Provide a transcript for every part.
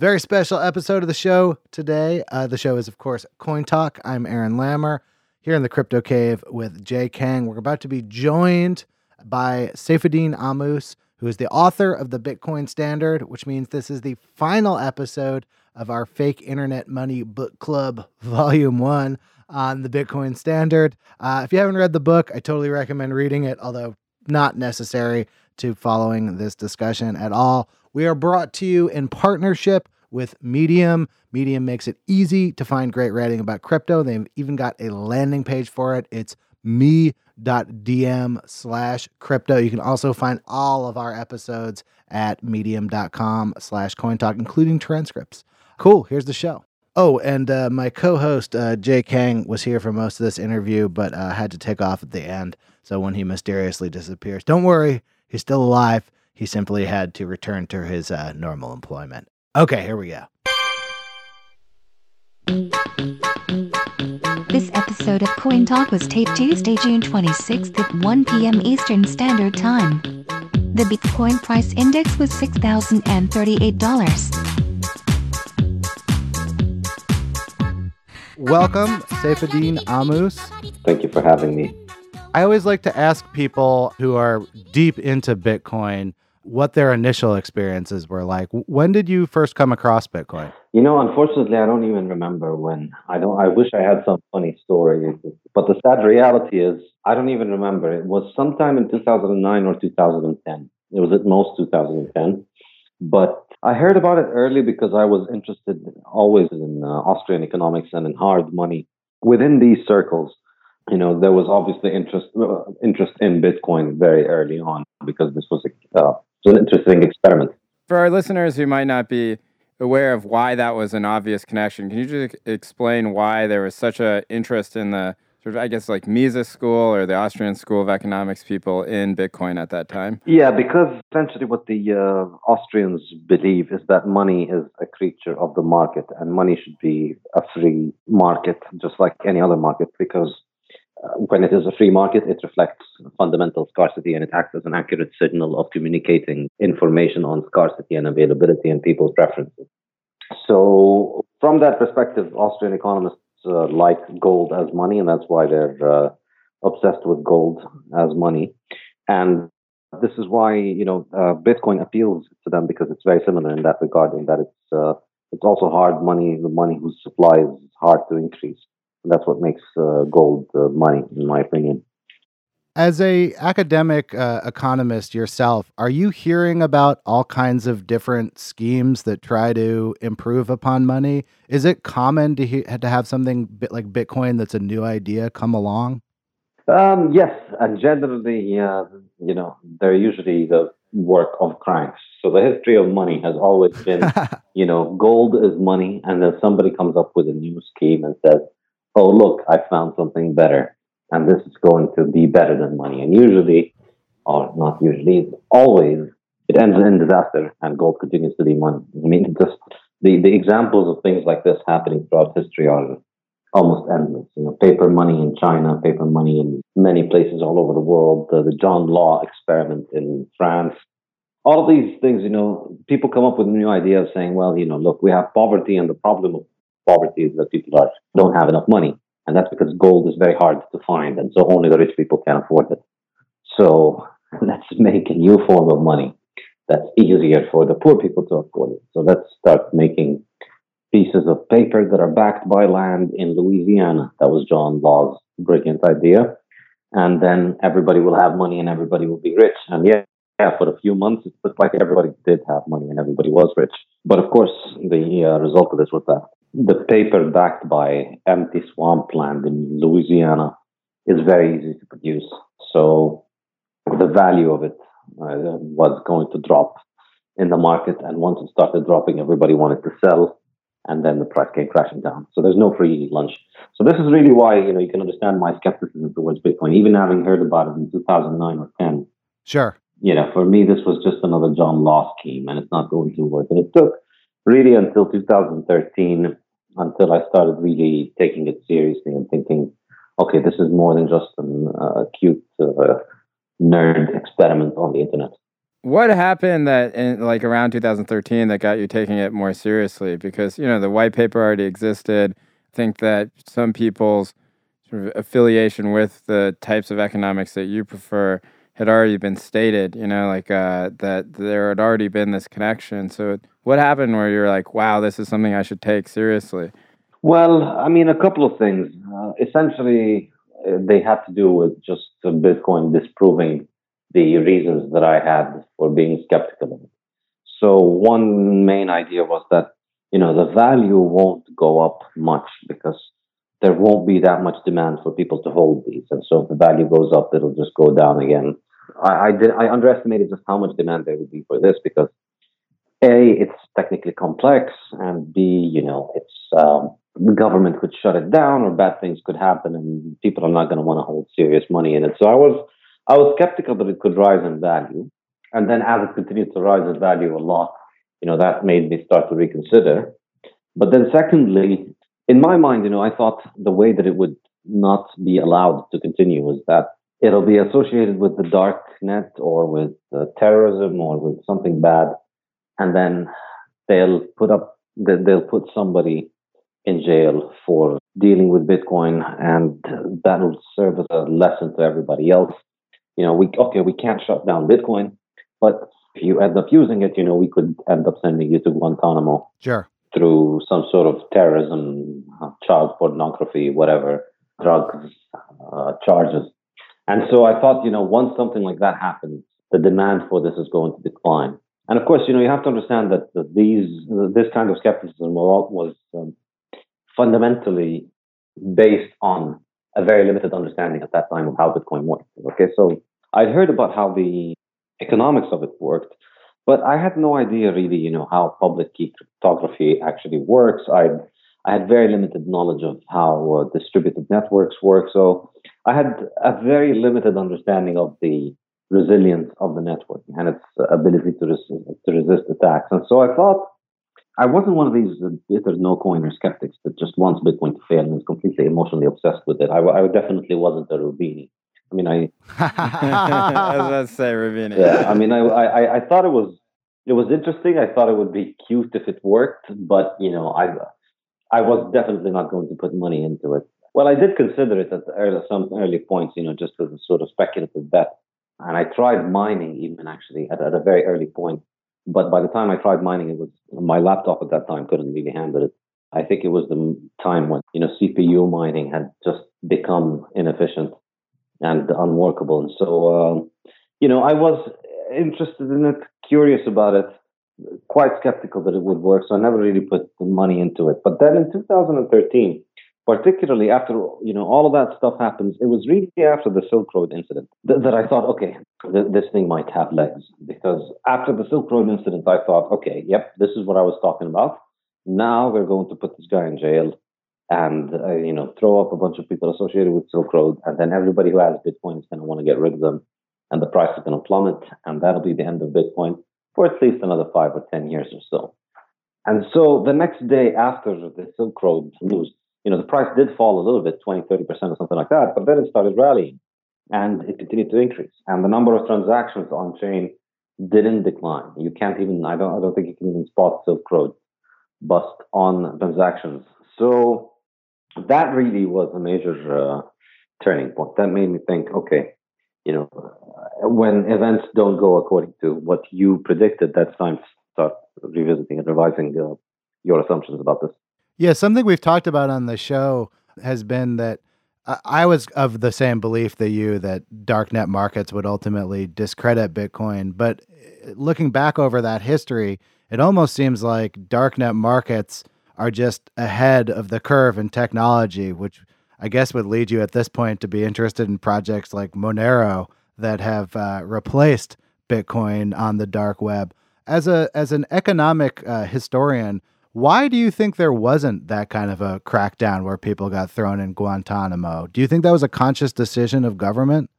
Very special episode of the show today. Uh, the show is, of course, Coin Talk. I'm Aaron Lammer here in the Crypto Cave with Jay Kang. We're about to be joined by Saifedean Ammous, who is the author of the Bitcoin Standard, which means this is the final episode of our Fake Internet Money Book Club Volume 1 on the Bitcoin Standard. Uh, if you haven't read the book, I totally recommend reading it, although not necessary to following this discussion at all. We are brought to you in partnership with Medium. Medium makes it easy to find great writing about crypto. They've even got a landing page for it. It's me.dm slash crypto. You can also find all of our episodes at medium.com slash coin talk, including transcripts. Cool. Here's the show. Oh, and uh, my co host, uh, Jay Kang, was here for most of this interview, but uh, had to take off at the end. So when he mysteriously disappears, don't worry, he's still alive. He simply had to return to his uh, normal employment. Okay, here we go. This episode of Coin Talk was taped Tuesday, June 26th at 1 p.m. Eastern Standard Time. The Bitcoin price index was $6,038. Welcome, Saifedean Ammous. Thank you for having me. I always like to ask people who are deep into Bitcoin what their initial experiences were like. When did you first come across Bitcoin? You know, unfortunately, I don't even remember when. I don't. I wish I had some funny story, but the sad reality is I don't even remember. It was sometime in 2009 or 2010. It was at most 2010. But I heard about it early because I was interested always in uh, Austrian economics and in hard money. Within these circles, you know, there was obviously interest uh, interest in Bitcoin very early on because this was a uh, it's an interesting experiment. For our listeners who might not be aware of why that was an obvious connection, can you just explain why there was such an interest in the sort of, I guess, like Mises School or the Austrian School of Economics people in Bitcoin at that time? Yeah, because essentially what the uh, Austrians believe is that money is a creature of the market and money should be a free market, just like any other market, because when it is a free market, it reflects fundamental scarcity and it acts as an accurate signal of communicating information on scarcity and availability and people's preferences. So, from that perspective, Austrian economists uh, like gold as money, and that's why they're uh, obsessed with gold as money. And this is why you know uh, Bitcoin appeals to them because it's very similar in that regard, in that it's uh, it's also hard money, the money whose supply is hard to increase. That's what makes uh, gold uh, money, in my opinion. As a academic uh, economist yourself, are you hearing about all kinds of different schemes that try to improve upon money? Is it common to he- to have something bit like Bitcoin that's a new idea come along? Um, yes, and generally, uh, you know, they're usually the work of cranks. So the history of money has always been, you know, gold is money, and then somebody comes up with a new scheme and says, oh, look, I found something better. And this is going to be better than money. And usually, or not usually, always, it ends in disaster and gold continues to be money. I mean, just the, the examples of things like this happening throughout history are almost endless. You know, paper money in China, paper money in many places all over the world, the, the John Law experiment in France. All of these things, you know, people come up with new ideas saying, well, you know, look, we have poverty and the problem of poverty is that people are, don't have enough money. And that's because gold is very hard to find. And so only the rich people can afford it. So let's make a new form of money that's easier for the poor people to afford it. So let's start making pieces of paper that are backed by land in Louisiana. That was John Law's brilliant idea. And then everybody will have money and everybody will be rich. And yeah, yeah, for a few months, it looked like everybody did have money and everybody was rich. But of course, the uh, result of this was that the paper backed by empty swampland in Louisiana is very easy to produce. So the value of it uh, was going to drop in the market. And once it started dropping, everybody wanted to sell. And then the price came crashing down. So there's no free lunch. So this is really why, you know, you can understand my skepticism towards Bitcoin, even having heard about it in 2009 or 10. Sure. You know, for me, this was just another John Law scheme and it's not going to work. And it took really until 2013 until I started really taking it seriously and thinking, okay, this is more than just an uh, cute uh, nerd experiment on the internet. what happened that in like around 2013 that got you taking it more seriously? Because you know the white paper already existed. I think that some people's sort of affiliation with the types of economics that you prefer had already been stated. You know, like uh, that there had already been this connection. So what happened where you're like, wow, this is something I should take seriously? Well, I mean, a couple of things. Uh, essentially, uh, they had to do with just Bitcoin disproving the reasons that I had for being skeptical of it. So one main idea was that you know the value won't go up much because there won't be that much demand for people to hold these, and so if the value goes up, it'll just go down again. I, I did I underestimated just how much demand there would be for this because a it's technically complex, and b you know it's um, the government could shut it down or bad things could happen, and people are not going to want to hold serious money in it. So I was I was skeptical that it could rise in value. And then as it continued to rise in value a lot, you know, that made me start to reconsider. But then secondly, in my mind, you know, I thought the way that it would not be allowed to continue was that it'll be associated with the dark net or with uh, terrorism or with something bad. And then they'll put up, they'll put somebody in jail for dealing with Bitcoin, and that'll serve as a lesson to everybody else you know, we okay, we can't shut down Bitcoin, but if you end up using it, you know, we could end up sending you to Guantanamo. Sure. Through some sort of terrorism, uh, child pornography, whatever, drugs uh, charges. And so I thought, you know, once something like that happens, the demand for this is going to decline. And of course, you know, you have to understand that, these this kind of skepticism was um, fundamentally based on a very limited understanding at that time of how Bitcoin worked. Okay, so I'd heard about how the economics of it worked, but I had no idea really, you know, how public key cryptography actually works. I I had very limited knowledge of how uh, distributed networks work, so I had a very limited understanding of the resilience of the network and its ability to, res- to resist attacks. And so I thought I wasn't one of these bitter no coiner skeptics that just wants Bitcoin to fail and is completely emotionally obsessed with it. I, I definitely wasn't a Roubini. I mean, I. I was about to say Roubini. Yeah, I mean, I, I, I thought it was it was interesting. I thought it would be cute if it worked, but you know, I I was definitely not going to put money into it. Well, I did consider it at early, some early points, you know, just as a sort of speculative bet, and I tried mining even actually at, at a very early point. But by the time I tried mining, it was my laptop at that time couldn't really handle it. I think it was the time when you know CPU mining had just become inefficient and unworkable. And so, um, you know, I was interested in it, curious about it, quite skeptical that it would work. So I never really put money into it. But then in 2013, particularly after you know all of that stuff happens, it was really after the Silk Road incident th- that I thought, okay, th- this thing might have legs. Because after the Silk Road incident, I thought, okay, yep, this is what I was talking about. Now we're going to put this guy in jail and uh, you know throw up a bunch of people associated with Silk Road, and then everybody who has Bitcoin is going to want to get rid of them, and the price is going to plummet, and that'll be the end of Bitcoin for at least another five or ten years or so. And so the next day after the Silk Road news, you know, the price did fall a little bit, 20, 30% or something like that, but then it started rallying and it continued to increase. And the number of transactions on chain didn't decline. You can't even, I don't, I don't think you can even spot Silk Road bust on transactions. So that really was a major uh, turning point. That made me think, okay, you know, when events don't go according to what you predicted, that's time to start revisiting and revising uh, your assumptions about this. Yeah, something we've talked about on the show has been that I was of the same belief that you that darknet markets would ultimately discredit Bitcoin. But uh, looking back over that history, it almost seems like darknet markets are just ahead of the curve in technology, which I guess would lead you at this point to be interested in projects like Monero that have uh, replaced Bitcoin on the dark web. As a as an economic uh, historian, why do you think there wasn't that kind of a crackdown where people got thrown in Guantanamo? Do you think that was a conscious decision of government?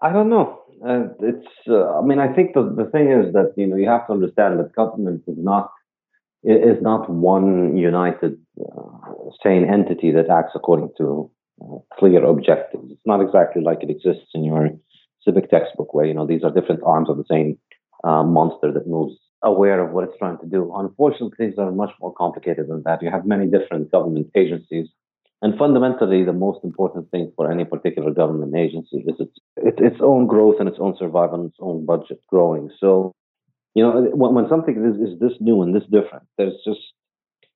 I don't know. Uh, it's. Uh, I mean, I think the the thing is that you know you have to understand that government is not is not one united uh, sane entity that acts according to uh, clear objectives. It's not exactly like it exists in your civic textbook, where you know these are different arms of the same uh, monster that moves aware of what it's trying to do. Unfortunately, things are much more complicated than that. You have many different government agencies. And fundamentally, the most important thing for any particular government agency is its, its, own growth and its own survival and its own budget growing. So, you know, when, when something is, is this new and this different, there's just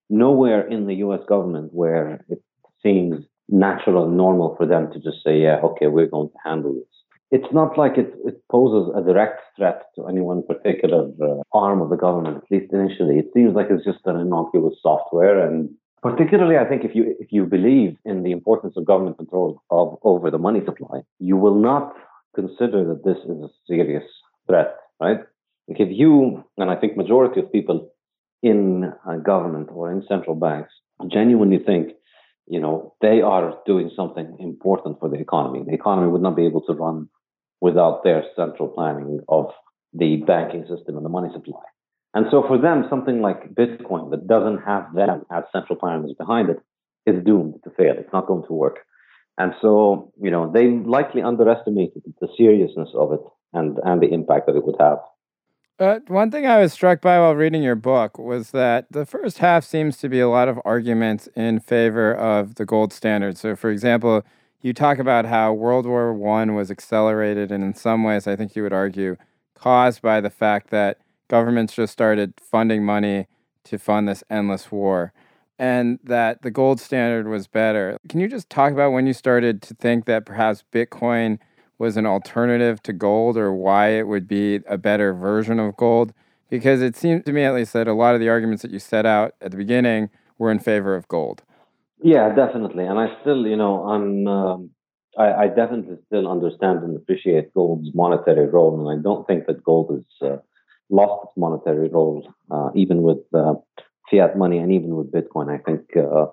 nowhere in the US government where it seems natural and normal for them to just say, yeah, okay, we're going to handle this it's not like it, it poses a direct threat to any one particular uh, arm of the government, at least initially. It seems like it's just an innocuous software. And particularly, I think if you if you believe in the importance of government control of over the money supply, you will not consider that this is a serious threat, right? Like if you, and I think majority of people in uh, government or in central banks genuinely think you know, they are doing something important for the economy. The economy would not be able to run without their central planning of the banking system and the money supply. And so for them, something like Bitcoin that doesn't have them as central planners behind it is doomed to fail. It's not going to work. And so, you know, they likely underestimated the seriousness of it and, and the impact that it would have. Uh, one thing I was struck by while reading your book was that the first half seems to be a lot of arguments in favor of the gold standard. So, for example, you talk about how World War One was accelerated, and in some ways, I think you would argue, caused by the fact that governments just started funding money to fund this endless war, and that the gold standard was better. Can you just talk about when you started to think that perhaps Bitcoin was an alternative to gold, or why it would be a better version of gold? Because it seemed to me, at least, that a lot of the arguments that you set out at the beginning were in favor of gold. Yeah, definitely. And I still, you know, I'm, um, I, I, definitely still understand and appreciate gold's monetary role. And I don't think that gold has uh, lost its monetary role, uh, even with uh, fiat money and even with Bitcoin. I think uh,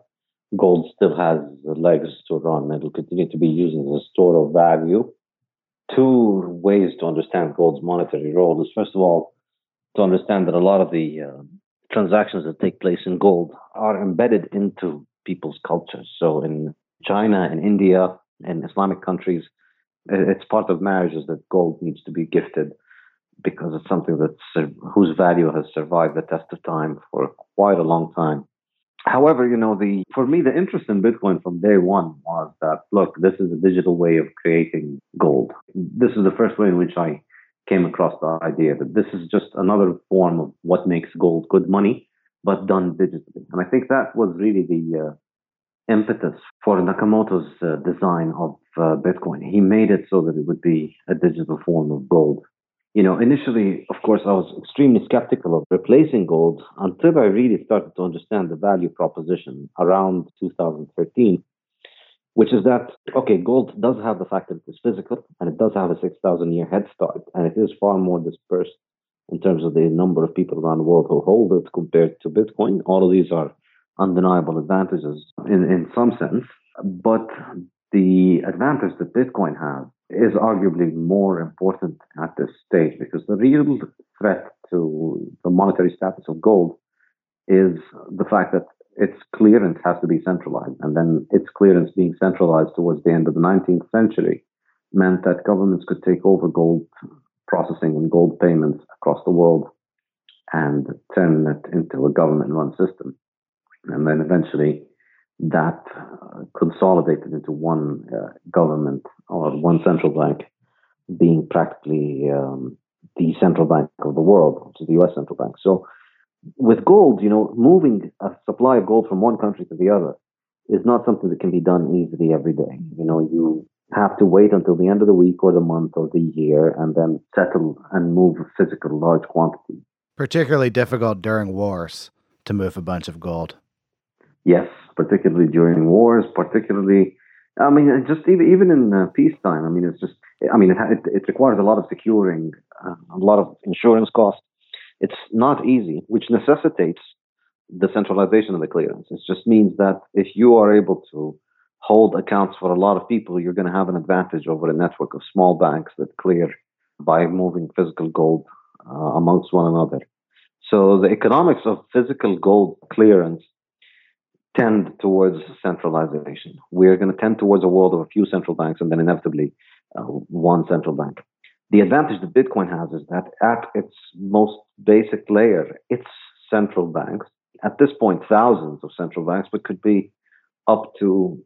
gold still has legs to run. It'll continue to be used as a store of value. Two ways to understand gold's monetary role is, first of all, to understand that a lot of the uh, transactions that take place in gold are embedded into people's cultures. So in China and India and Islamic countries, it's part of marriages that gold needs to be gifted because it's something that's whose value has survived the test of time for quite a long time. However, you know, the for me the interest in Bitcoin from day one was that look, this is a digital way of creating gold. This is the first way in which I came across the idea that this is just another form of what makes gold good money but done digitally. And I think that was really the uh, impetus for Nakamoto's uh, design of uh, Bitcoin. He made it so that it would be a digital form of gold. You know, initially, of course, I was extremely skeptical of replacing gold until I really started to understand the value proposition around 2013, which is that, okay, gold does have the fact that it is physical and it does have a 6,000 year head start and it is far more dispersed in terms of the number of people around the world who hold it compared to Bitcoin. All of these are undeniable advantages in, in some sense. But the advantage that Bitcoin has is arguably more important at this stage because the real threat to the monetary status of gold is the fact that its clearance has to be centralized. And then its clearance being centralized towards the end of the 19th century meant that governments could take over gold processing and gold payments across the world and turn it into a government run system. And then eventually that uh, consolidated into one uh, government or one central bank being practically um, the central bank of the world, which is the US central bank. So with gold, you know, moving a supply of gold from one country to the other is not something that can be done easily every day. You know, you have to wait until the end of the week or the month or the year and then settle and move a physical large quantities. Particularly difficult during wars to move a bunch of gold. Yes, particularly during wars, particularly, I mean, just even, even in uh, peacetime, I mean, it's just, I mean, it, it, it requires a lot of securing, uh, a lot of insurance costs. It's not easy, which necessitates the centralization of the clearance. It just means that if you are able to hold accounts for a lot of people, you're going to have an advantage over a network of small banks that clear by moving physical gold uh, amongst one another. So the economics of physical gold clearance tend towards centralization. We're going to tend towards a world of a few central banks and then inevitably uh, one central bank. The advantage that Bitcoin has is that at its most basic layer, it's central banks. At this point, thousands of central banks, but could be up to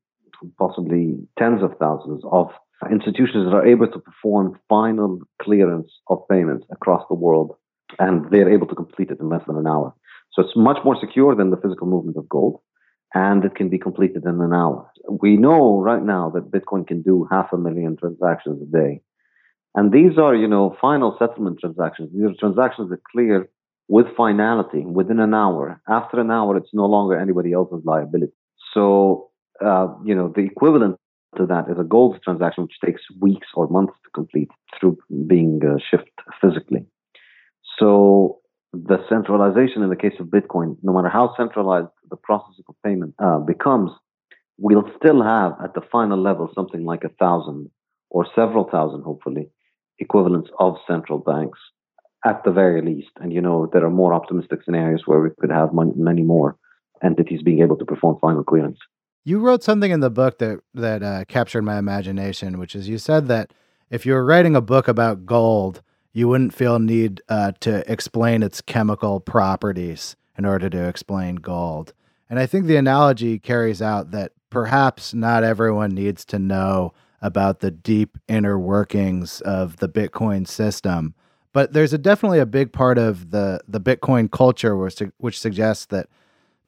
possibly tens of thousands of institutions that are able to perform final clearance of payments across the world, and they're able to complete it in less than an hour. So it's much more secure than the physical movement of gold, and it can be completed in an hour. We know right now that Bitcoin can do half a million transactions a day. And these are, you know, final settlement transactions. These are transactions that clear with finality within an hour. After an hour, it's no longer anybody else's liability. So, uh, you know, the equivalent to that is a gold transaction, which takes weeks or months to complete through being uh, shipped physically. So, the centralization in the case of Bitcoin, no matter how centralized the process of payment uh, becomes, we'll still have at the final level something like a thousand or several thousand, hopefully, equivalents of central banks at the very least. And you know, there are more optimistic scenarios where we could have many more entities being able to perform final clearance. You wrote something in the book that that uh, captured my imagination, which is you said that if you were writing a book about gold, you wouldn't feel need uh, to explain its chemical properties in order to explain gold. And I think the analogy carries out that perhaps not everyone needs to know about the deep inner workings of the Bitcoin system. But there's a definitely a big part of the the Bitcoin culture which, which suggests that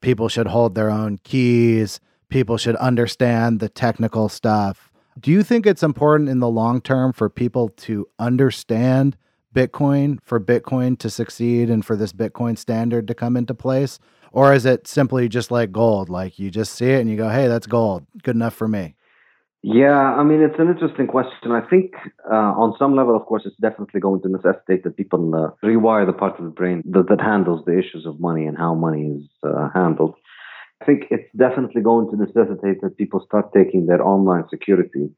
people should hold their own keys, people should understand the technical stuff. Do you think it's important in the long term for people to understand Bitcoin for Bitcoin to succeed and for this Bitcoin standard to come into place? Or is it simply just like gold? Like you just see it and you go, hey, that's gold. Good enough for me. Yeah, I mean, it's an interesting question. I think uh, on some level, of course, it's definitely going to necessitate that people uh, rewire the part of the brain that, that handles the issues of money and how money is uh, handled. I think it's definitely going to necessitate that people start taking their online security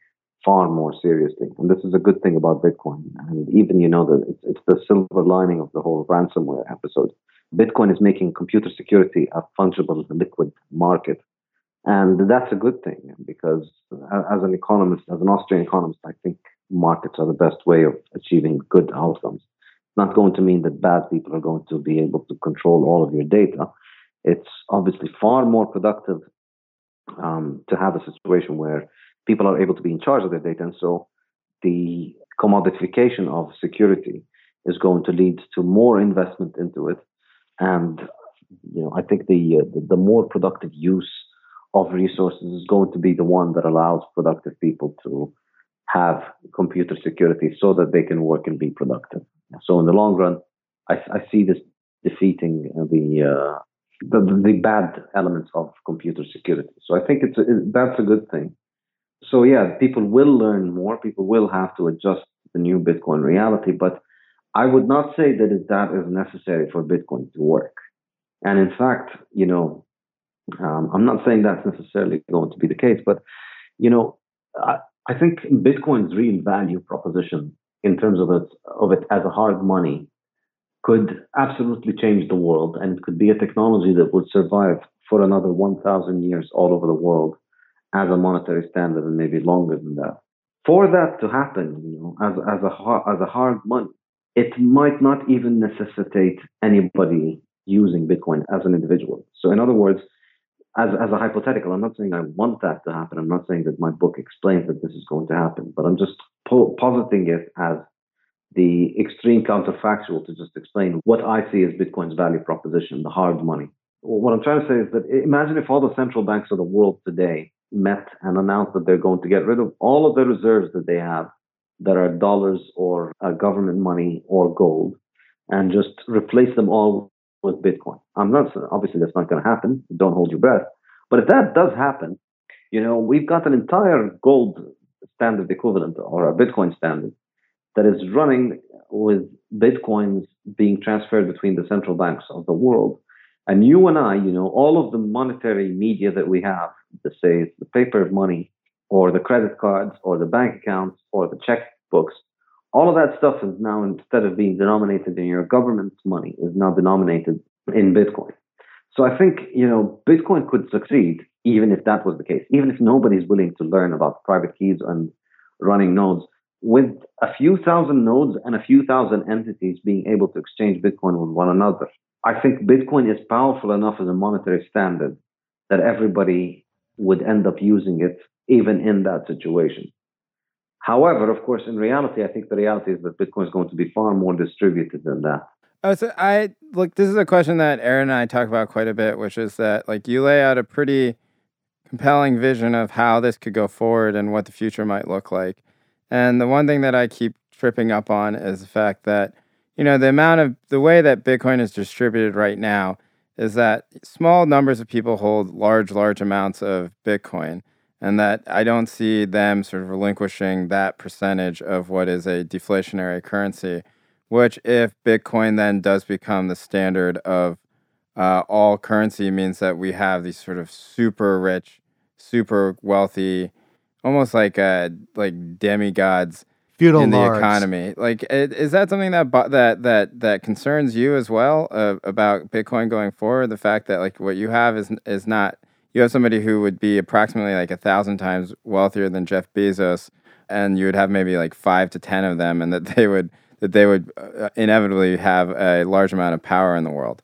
far more seriously. And this is a good thing about Bitcoin. And even, you know, that it's, it's the silver lining of the whole ransomware episode. Bitcoin is making computer security a fungible liquid market and that's a good thing because as an economist, as an Austrian economist, I think markets are the best way of achieving good outcomes. It's not going to mean that bad people are going to be able to control all of your data. It's obviously far more productive um, to have a situation where people are able to be in charge of their data. And so the commodification of security is going to lead to more investment into it. And you know, I think the, uh, the, more productive use of resources is going to be the one that allows productive people to have computer security so that they can work and be productive. So in the long run, I, I see this defeating the, uh, the, the bad elements of computer security. So I think it's a, that's a good thing. So yeah, people will learn more. People will have to adjust the new Bitcoin reality, but I would not say that that is necessary for Bitcoin to work. And in fact, you know, um, I'm not saying that's necessarily going to be the case, but you know, I, I think Bitcoin's real value proposition in terms of it of it as a hard money could absolutely change the world and could be a technology that would survive for another 1,000 years all over the world as a monetary standard and maybe longer than that. For that to happen, you know, as as a as a hard money, it might not even necessitate anybody using Bitcoin as an individual. So, in other words, as, as a hypothetical, I'm not saying I want that to happen. I'm not saying that my book explains that this is going to happen, but I'm just po- positing it as the extreme counterfactual to just explain what I see as Bitcoin's value proposition, the hard money. What I'm trying to say is that imagine if all the central banks of the world today met and announced that they're going to get rid of all of the reserves that they have that are dollars or uh, government money or gold and just replace them all with Bitcoin. I'm not obviously that's not going to happen. Don't hold your breath. But if that does happen, you know we've got an entire gold standard equivalent or a Bitcoin standard that is running with Bitcoins being transferred between the central banks of the world. And you and I, you know, all of the monetary media that we have, the say the paper money or the credit cards or the bank accounts or the checkbooks, all of that stuff is now instead of being denominated in your government's money is now denominated in bitcoin so i think you know bitcoin could succeed even if that was the case even if nobody's willing to learn about private keys and running nodes with a few thousand nodes and a few thousand entities being able to exchange Bitcoin with one another, I think Bitcoin is powerful enough as a monetary standard that everybody would end up using it even in that situation. However, of course, in reality, I think the reality is that Bitcoin is going to be far more distributed than that. Oh, so I look. This is a question that Aaron and I talk about quite a bit, which is that like you lay out a pretty compelling vision of how this could go forward and what the future might look like. And the one thing that I keep tripping up on is the fact that you know the amount of the way that Bitcoin is distributed right now is that small numbers of people hold large, large amounts of Bitcoin, and that I don't see them sort of relinquishing that percentage of what is a deflationary currency which, if Bitcoin then does become the standard of uh, all currency, means that we have these sort of super rich, super wealthy, almost like uh, like demigods Feudal in the lords. economy. Like, is that something that that that that concerns you as well uh, about Bitcoin going forward? The fact that like what you have is is not you have somebody who would be approximately like a thousand times wealthier than Jeff Bezos, and you would have maybe like five to ten of them, and that they would that they would uh, inevitably have a large amount of power in the world.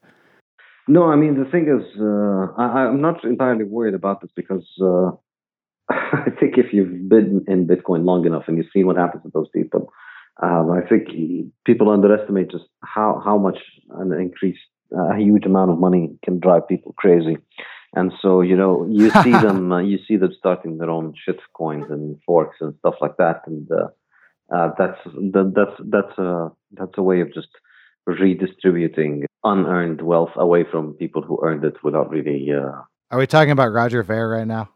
No, I mean the thing is, uh, I, I'm not entirely worried about this because uh, I think if you've been in Bitcoin long enough and you've seen what happens to those people, um, I think people underestimate just how how much an increase, a huge amount of money can drive people crazy. And so you know you see them, uh, you see them starting their own shit coins and forks and stuff like that, and uh, uh, that's that, that's that's a that's a way of just redistributing unearned wealth away from people who earned it without really. Uh, Are we talking about Roger Ver right now?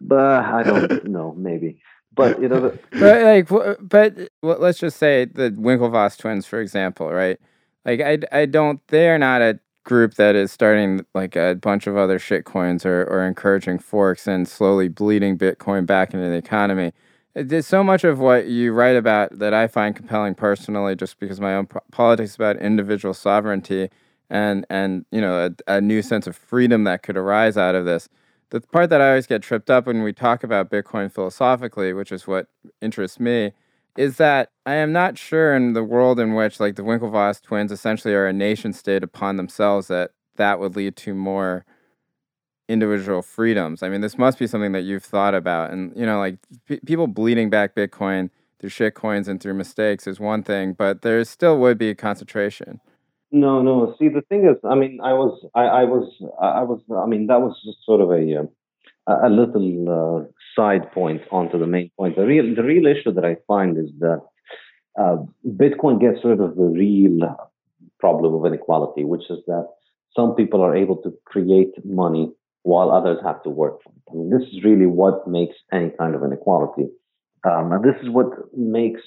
But I don't know, maybe. But you know, the, but like, but w- let's just say the Winklevoss twins, for example, right? Like, I, I don't. They are not a group that is starting like a bunch of other shit coins or or encouraging forks and slowly bleeding Bitcoin back into the economy. There's so much of what you write about that I find compelling personally, just because my own po- politics about individual sovereignty and and you know a, a new sense of freedom that could arise out of this the part that I always get tripped up when we talk about Bitcoin philosophically, which is what interests me, is that I am not sure in the world in which like the Winklevoss twins essentially are a nation state upon themselves that that would lead to more individual freedoms. I mean, this must be something that you've thought about, and you know, like p- people bleeding back Bitcoin through shit coins and through mistakes is one thing, but there still would be concentration. No, no. See, the thing is, I mean, I was, I, I was, I was, I mean, that was just sort of a a a little uh, side point onto the main point. The real, the real issue that I find is that uh, Bitcoin gets rid of the real problem of inequality, which is that some people are able to create money while others have to work for it. I mean, this is really what makes any kind of inequality. Um, and this is what makes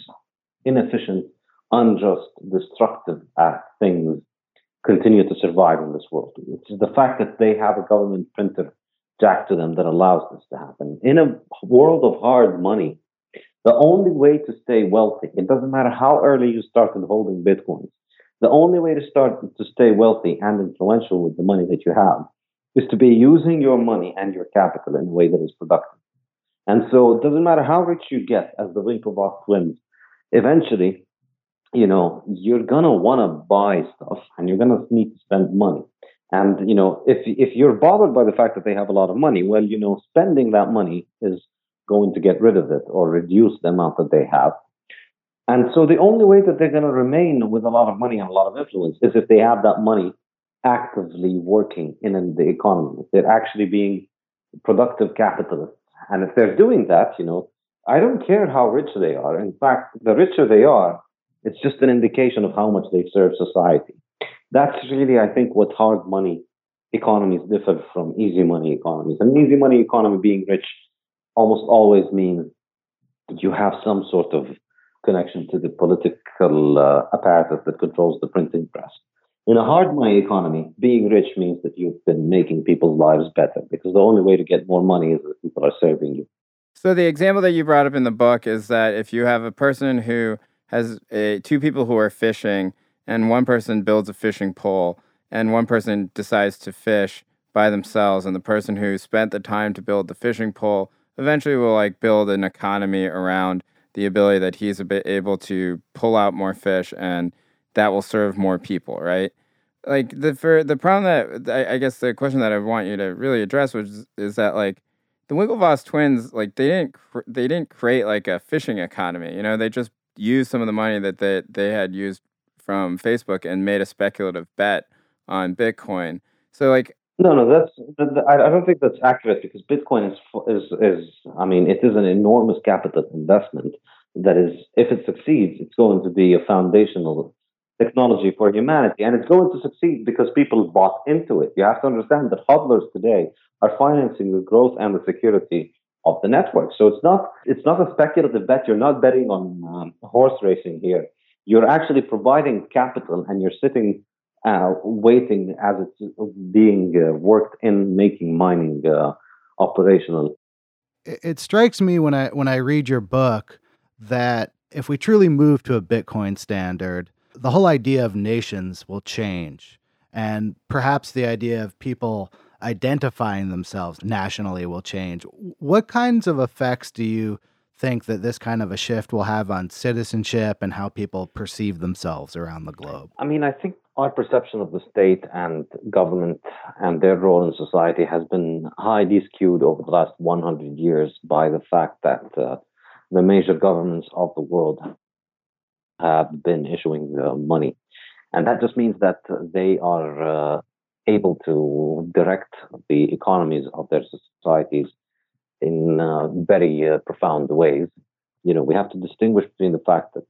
inefficient, unjust, destructive uh, things continue to survive in this world. It's the fact that they have a government printer jacked to them that allows this to happen. In a world of hard money, the only way to stay wealthy, it doesn't matter how early you started holding bitcoins, the only way to start to stay wealthy and influential with the money that you have is to be using your money and your capital in a way that is productive. And so it doesn't matter how rich you get as the Winklevoss twins, eventually, you know, you're gonna wanna buy stuff and you're gonna need to spend money. And you know, if if you're bothered by the fact that they have a lot of money, well, you know, spending that money is going to get rid of it or reduce the amount that they have. And so the only way that they're going to remain with a lot of money and a lot of influence is if they have that money actively working in the economy. If they're actually being productive capitalists. And if they're doing that, you know, I don't care how rich they are. In fact, the richer they are, it's just an indication of how much they serve society. That's really, I think, what hard money economies differ from easy money economies. An easy money economy being rich almost always means that you have some sort of connection to the political uh, apparatus that controls the printing press. In a hard money economy, being rich means that you've been making people's lives better because the only way to get more money is that people are serving you. So the example that you brought up in the book is that if you have a person who has a, two people who are fishing and one person builds a fishing pole and one person decides to fish by themselves and the person who spent the time to build the fishing pole eventually will like build an economy around the ability that he's able to pull out more fish and that will serve more people, right? Like the for the problem that I, I guess the question that I want you to really address was is that like the Winklevoss twins like they didn't cr- they didn't create like a fishing economy, you know, they just used some of the money that they they had used from Facebook and made a speculative bet on Bitcoin. So like no, no, that's I don't think that's accurate because Bitcoin is is is I mean it is an enormous capital investment that is if it succeeds it's going to be a foundational technology for humanity and it's going to succeed because people bought into it. You have to understand that hodlers today are financing the growth and the security of the network. So it's not it's not a speculative bet. You're not betting on um, horse racing here. You're actually providing capital and you're sitting uh, waiting as it's being uh, worked in making mining uh, operational. It, strikes me when I when I read your book that if we truly move to a Bitcoin standard, the whole idea of nations will change, and perhaps the idea of people identifying themselves nationally will change. What kinds of effects do you think that this kind of a shift will have on citizenship and how people perceive themselves around the globe? I mean, I think our perception of the state and government and their role in society has been highly skewed over the last 100 years by the fact that uh, the major governments of the world have been issuing uh, money. And that just means that they are uh, able to direct the economies of their societies in uh, very uh, profound ways. You know, we have to distinguish between the fact that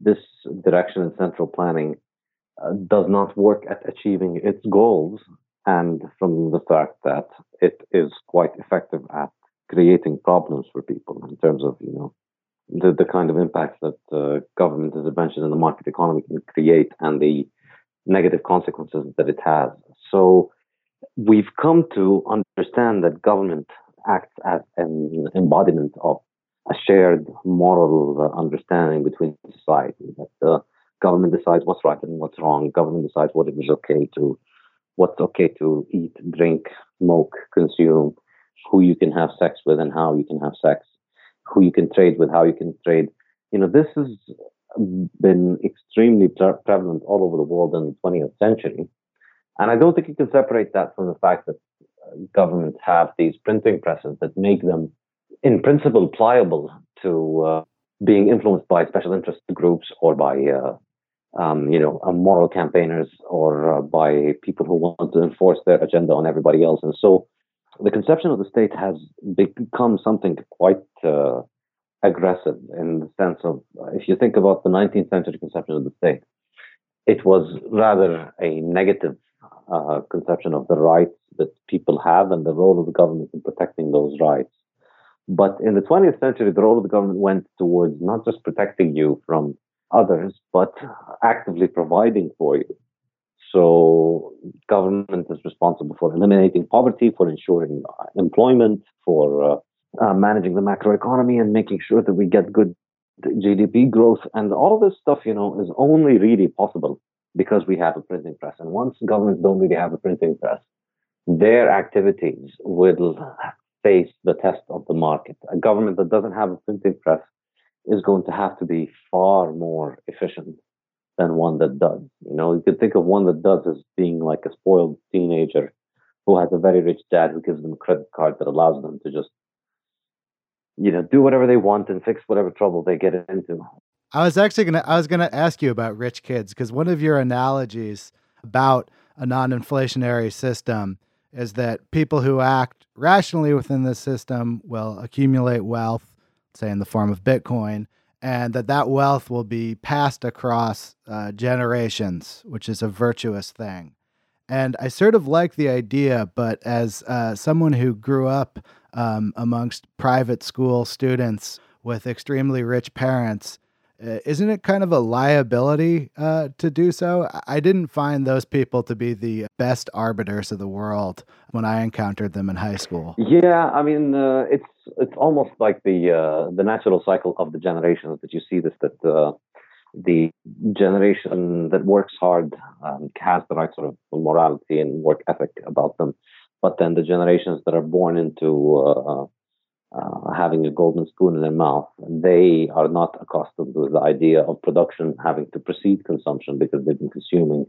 this direction in central planning uh, does not work at achieving its goals, and from the fact that it is quite effective at creating problems for people in terms of you know the, the kind of impacts that uh, government intervention in the market economy can create and the negative consequences that it has. So we've come to understand that government acts as an embodiment of a shared moral uh, understanding between society that the government decides what's right and what's wrong. Government decides what it is okay to, what's okay to eat, drink, smoke, consume, who you can have sex with and how you can have sex, who you can trade with, how you can trade. You know, this has been extremely pre- prevalent all over the world in the 20th century. And I don't think you can separate that from the fact that uh, governments have these printing presses that make them, in principle, pliable to uh, being influenced by special interest groups or by uh, um, you know, uh, moral campaigners or uh, by people who want to enforce their agenda on everybody else. And so the conception of the state has become something quite uh, aggressive in the sense of if you think about the 19th century conception of the state, it was rather a negative uh, conception of the rights that people have and the role of the government in protecting those rights. But in the 20th century, the role of the government went towards not just protecting you from others, but actively providing for you. So, government is responsible for eliminating poverty, for ensuring employment, for uh, uh, managing the macroeconomy, and making sure that we get good GDP growth. And all of this stuff, you know, is only really possible because we have a printing press. And once governments don't really have a printing press, their activities will face the test of the market. A government that doesn't have a printing press is going to have to be far more efficient than one that does. You know, you could think of one that does as being like a spoiled teenager who has a very rich dad who gives them a credit card that allows them to just, you know, do whatever they want and fix whatever trouble they get into. I was actually gonna I was gonna ask you about rich kids because one of your analogies about a non-inflationary system is that people who act rationally within the system will accumulate wealth say in the form of Bitcoin, and that that wealth will be passed across uh, generations, which is a virtuous thing. And I sort of like the idea, but as uh, someone who grew up um, amongst private school students with extremely rich parents, isn't it kind of a liability uh, to do so? I didn't find those people to be the best arbiters of the world when I encountered them in high school. Yeah, I mean, uh, it's it's almost like the uh, the natural cycle of the generations that you see this that uh, the generation that works hard um, has the right sort of morality and work ethic about them, but then the generations that are born into uh, uh, having a golden spoon in their mouth. They are not accustomed to the idea of production having to precede consumption because they've been consuming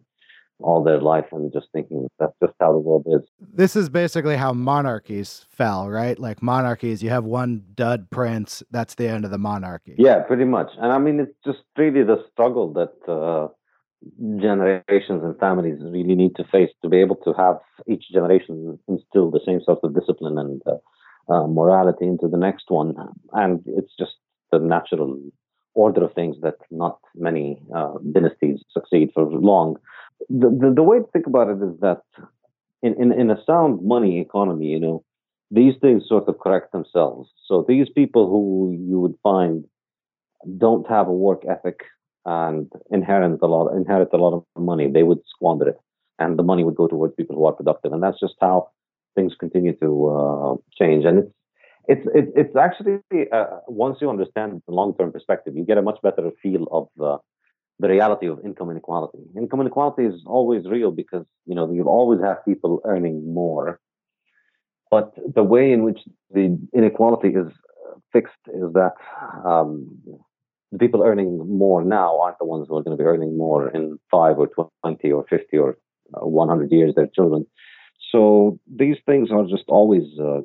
all their life and just thinking that's just how the world is. This is basically how monarchies fell, right? Like monarchies, you have one dud prince, that's the end of the monarchy. Yeah, pretty much. And I mean, it's just really the struggle that uh, generations and families really need to face to be able to have each generation instill the same sort of discipline and uh, uh, morality into the next one. And it's just the natural order of things that not many uh, dynasties succeed for long. The, the, the way to think about it is that in, in, in a sound money economy, you know, these things sort of correct themselves. So these people who you would find don't have a work ethic and inherit a lot inherit a lot of money, they would squander it, and the money would go towards people who are productive, and that's just how things continue to uh, change. And it's it's it's, it's actually uh, once you understand the long term perspective, you get a much better feel of uh, the reality of income inequality. Income inequality is always real because you know you'll always have people earning more, but the way in which the inequality is fixed is that um, the people earning more now aren't the ones who are going to be earning more in five or 20 or 50 or uh, 100 years, their children. So these things are just always uh,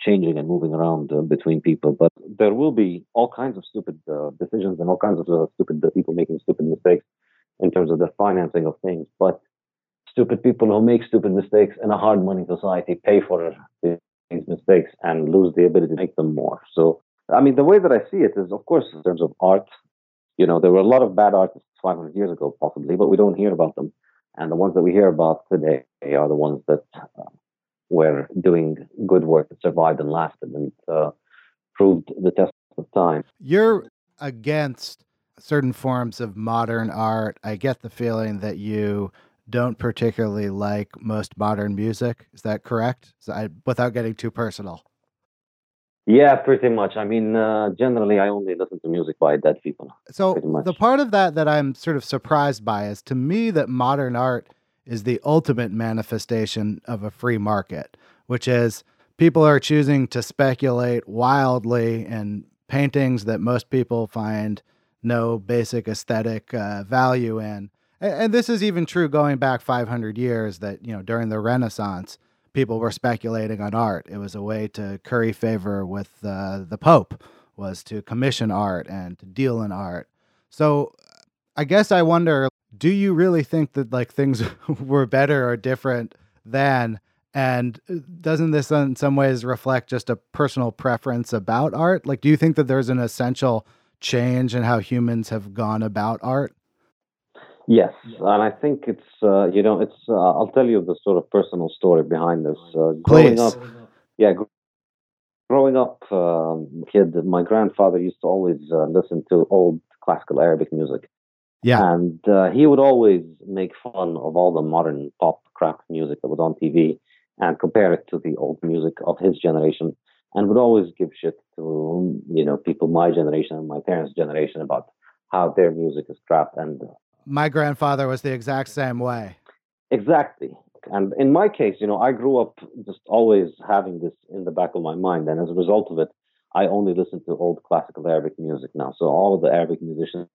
changing and moving around uh, between people. But there will be all kinds of stupid uh, decisions and all kinds of uh, stupid uh, people making stupid mistakes in terms of the financing of things. But stupid people who make stupid mistakes in a hard money society pay for these mistakes and lose the ability to make them more. So I mean, the way that I see it is, of course, in terms of art, you know, there were a lot of bad artists 500 years ago, possibly, but we don't hear about them. And the ones that we hear about today are the ones that uh, were doing good work that survived and lasted and uh, proved the test of time. You're against certain forms of modern art. I get the feeling that you don't particularly like most modern music. Is that correct? I, without getting too personal. Yeah, pretty much. I mean, uh, generally, I only listen to music by dead people. So the part of that that I'm sort of surprised by is to me that modern art is the ultimate manifestation of a free market, which is people are choosing to speculate wildly in paintings that most people find no basic aesthetic uh, value in. And, and this is even true going back 500 years that, you know, during the Renaissance, people were speculating on art. It was a way to curry favor with uh, the Pope, was to commission art and to deal in art. So I guess I wonder, do you really think that like things were better or different then? And uh, doesn't this in some ways reflect just a personal preference about art? Like, do you think that there's an essential change in how humans have gone about art? Yes, and I think it's uh, you know it's uh, I'll tell you the sort of personal story behind this. Uh, growing Please. up, yeah, gr- growing up, um, kid, my grandfather used to always uh, listen to old classical Arabic music. Yeah, and uh, he would always make fun of all the modern pop crap music that was on TV and compare it to the old music of his generation, and would always give shit to you know people my generation and my parents' generation about how their music is crap and my grandfather was the exact same way. Exactly. And in my case, you know, I grew up just always having this in the back of my mind. And as a result of it, I only listen to old classical Arabic music now. So all of the Arabic musicians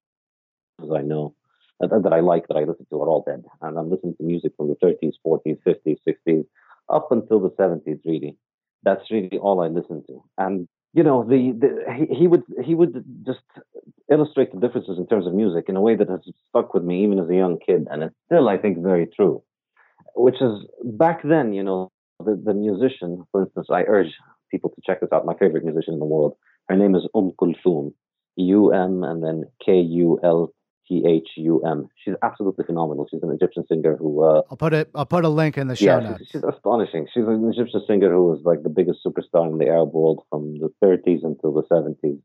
I know that, that I like, that I listen to, are all dead. And I'm listening to music from the 30s, 40s, 50s, 60s, up until the 70s, really. That's really all I listen to. And you know, the, the he, he would he would just illustrate the differences in terms of music in a way that has stuck with me even as a young kid, and it's still, I think, very true. Which is back then, you know, the, the musician, for instance, I urge people to check this out. My favorite musician in the world. Her name is Um Kulthum, U M and then K U L T H U M. She's absolutely phenomenal. She's an Egyptian singer who. Uh, I'll put it. I'll put a link in the show yeah, notes. She's, she's, astonishing. She's an Egyptian singer who was like the biggest superstar in the Arab world from the 30s until the 70s.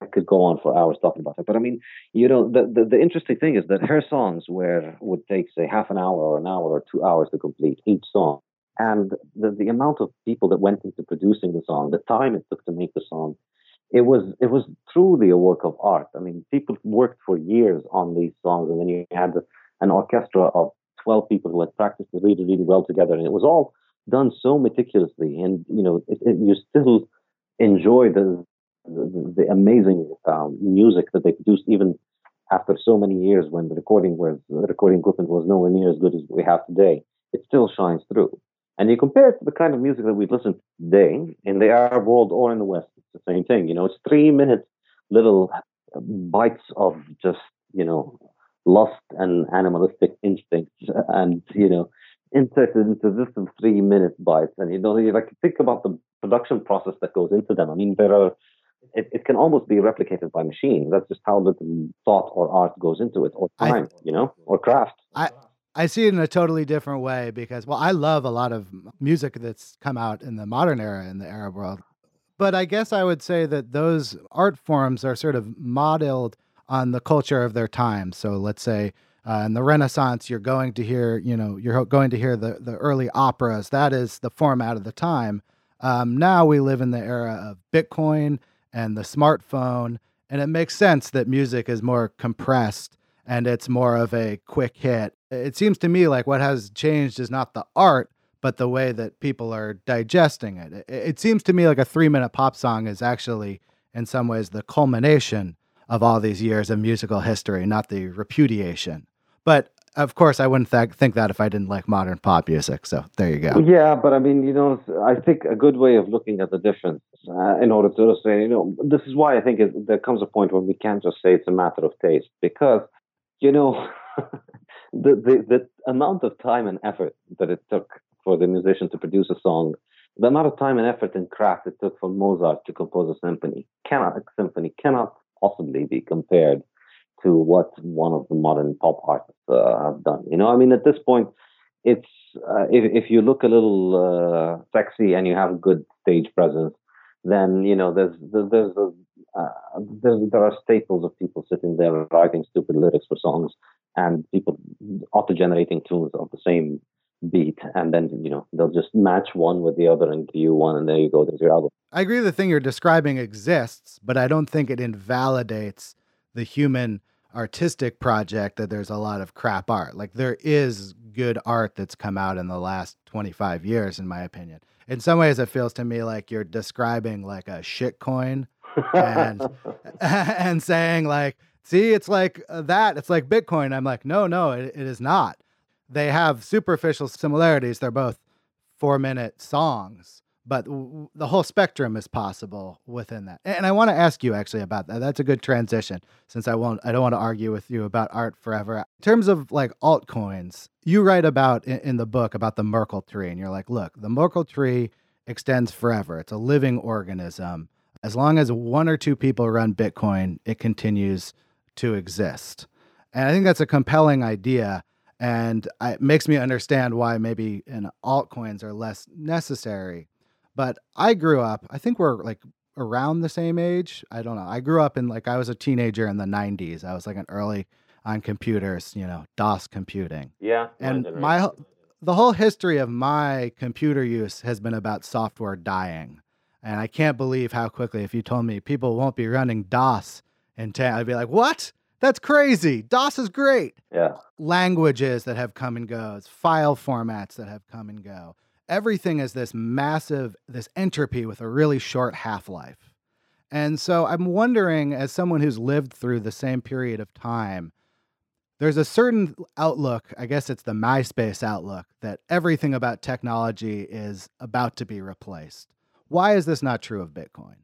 I could go on for hours talking about her, but I mean, you know, the, the, the interesting thing is that her songs were would take say half an hour or an hour or two hours to complete each song, and the the amount of people that went into producing the song, the time it took to make the song, it was it was truly a work of art. I mean, people worked for years on these songs, and then you had an orchestra of twelve people who had practiced really really well together, and it was all done so meticulously. And you know, it, it, you still enjoy the the, the amazing um, music that they produced even after so many years when the recording was the recording equipment was nowhere near as good as we have today, it still shines through. And you compare it to the kind of music that we listen to today in the Arab world or in the West, it's the same thing. You know, it's three minute little bites of just, you know, lust and animalistic instincts and, you know, inserted into this three minute bites. And, you know, you like think about the production process that goes into them. I mean, there are it, it can almost be replicated by machine. That's just how little thought or art goes into it, or time, I, you know, or craft. I I see it in a totally different way because, well, I love a lot of music that's come out in the modern era in the Arab world, but I guess I would say that those art forms are sort of modeled on the culture of their time. So let's say. Uh, in the Renaissance, you're going to hear, you know, you're going to hear the, the early operas. That is the format of the time. Um, now we live in the era of Bitcoin and the smartphone. And it makes sense that music is more compressed and it's more of a quick hit. It seems to me like what has changed is not the art, but the way that people are digesting it. It, seems to me like a three minute pop song is actually, in some ways, the culmination of all these years of musical history, not the repudiation. But of course, I wouldn't th- think that if I didn't like modern pop music. So there you go. Yeah, but I mean, you know, I think a good way of looking at the difference uh, in order to say, you know, this is why I think it, there comes a point when we can't just say it's a matter of taste because, you know, the, the the amount of time and effort that it took for the musician to produce a song, the amount of time and effort and craft it took for Mozart to compose a symphony cannot a symphony cannot possibly be compared to what one of the modern pop artists uh, have done. You know, I mean, at this point, it's uh, if if you look a little uh, sexy and you have a good stage presence, then you know there's there's there's, uh, there's there are staples of people sitting there writing stupid lyrics for songs and people auto-generating tunes of the same beat and then you know they'll just match one with the other and give you one and there you go there's your album i agree the thing you're describing exists but i don't think it invalidates the human artistic project that there's a lot of crap art. Like there is good art that's come out in the last 25 years, in my opinion. In some ways, it feels to me like you're describing like a shit coin and and saying like, see, it's like uh, that. It's like Bitcoin. I'm like, no, no, it, it is not. They have superficial similarities. They're both four minute songs but w- the whole spectrum is possible within that. And I want to ask you actually about that. That's a good transition since I won't I don't want to argue with you about art forever. In terms of like altcoins, you write about in, in the book about the Merkle tree and you're like, look, the Merkle tree extends forever. It's a living organism. As long as one or two people run Bitcoin, it continues to exist. And I think that's a compelling idea and it makes me understand why maybe in altcoins are less necessary but I grew up, I think we're like around the same age. I don't know. I grew up in like, I was a teenager in the 90s. I was like an early on computers, you know, DOS computing. Yeah. And my, the whole history of my computer use has been about software dying. And I can't believe how quickly, if you told me people won't be running DOS 10, I'd be like, what? That's crazy. DOS is great. Yeah. Languages that have come and goes, file formats that have come and go everything is this massive, this entropy with a really short half life. And so I'm wondering, as someone who's lived through the same period of time, there's a certain outlook, I guess it's the MySpace outlook, that everything about technology is about to be replaced. Why is this not true of Bitcoin?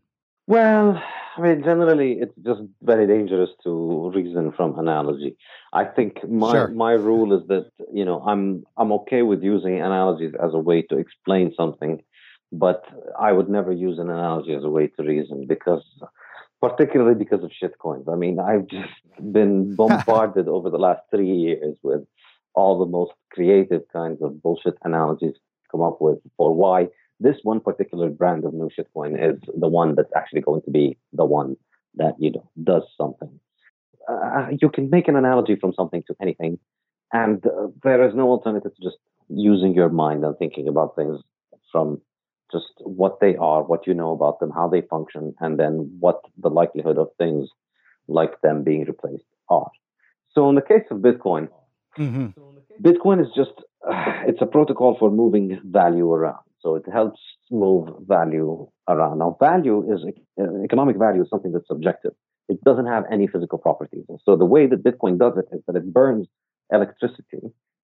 Well, I mean, generally, it's just very dangerous to reason from analogy. I think my sure. my rule is that you know I'm I'm okay with using analogies as a way to explain something, but I would never use an analogy as a way to reason because, particularly because of shitcoins. I mean, I've just been bombarded over the last three years with all the most creative kinds of bullshit analogies come up with for why this one particular brand of new shitcoin is the one that's actually going to be the one that you know does something. Uh, you can make an analogy from something to anything, and uh, there is no alternative to just using your mind and thinking about things from just what they are, what you know about them, how they function, and then what the likelihood of things like them being replaced are. So, in the case of Bitcoin, mm-hmm. Bitcoin is just uh, it's a protocol for moving value around. So it helps move value around. Now, value is uh, economic value is something that's subjective. It doesn't have any physical properties. And so the way that Bitcoin does it is that it burns electricity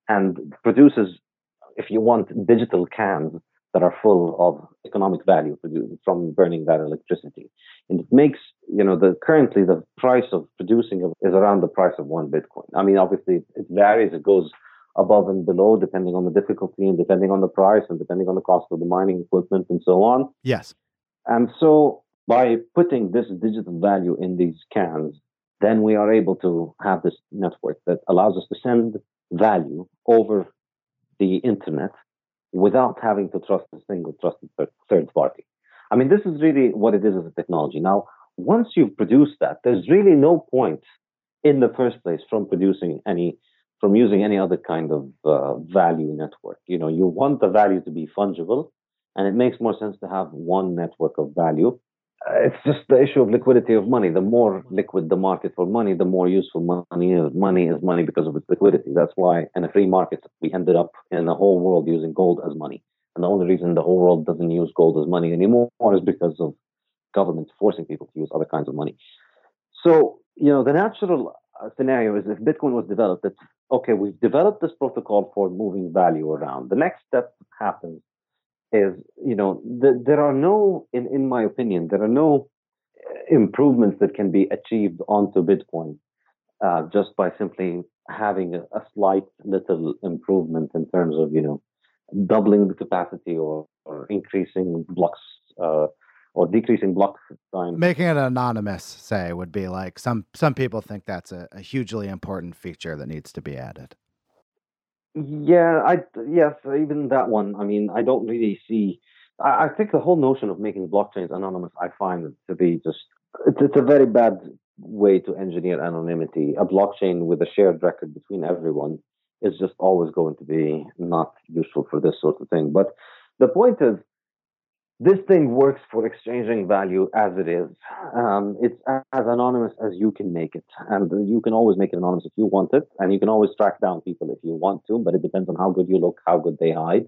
and produces, if you want, digital cans that are full of economic value from burning that electricity. And it makes, you know, the currently the price of producing is around the price of one Bitcoin. I mean, obviously it varies. It goes above and below depending on the difficulty and depending on the price and depending on the cost of the mining equipment and so on. Yes. And so by putting this digital value in these cans, then we are able to have this network that allows us to send value over the internet without having to trust a single trusted third party. I mean, this is really what it is as a technology. Now, once you've produced that, there's really no point in the first place from producing any, from using any other kind of uh, value network. You know, you want the value to be fungible, and it makes more sense to have one network of value it's just the issue of liquidity of money. The more liquid the market for money, the more useful money is. Money is money because of its liquidity. That's why in a free market, we ended up in the whole world using gold as money. And the only reason the whole world doesn't use gold as money anymore is because of governments forcing people to use other kinds of money. So, you know, the natural uh, scenario is if Bitcoin was developed, okay, we've developed this protocol for moving value around. The next step happens is you know the, there are no in in my opinion there are no uh, improvements that can be achieved onto bitcoin uh, just by simply having a, a, slight little improvement in terms of you know doubling the capacity or, or increasing blocks uh, or decreasing block time making it anonymous say would be like some some people think that's a, a hugely important feature that needs to be added yeah, I yes, even that one. I mean, I don't really see. I, I think the whole notion of making blockchains anonymous, I find to be just it's, it's a very bad way to engineer anonymity. A blockchain with a shared record between everyone is just always going to be not useful for this sort of thing. But the point is, this thing works for exchanging value as it is. Um, it's as anonymous as you can make it. And you can always make it anonymous if you want it. And you can always track down people if you want to, but it depends on how good you look, how good they hide.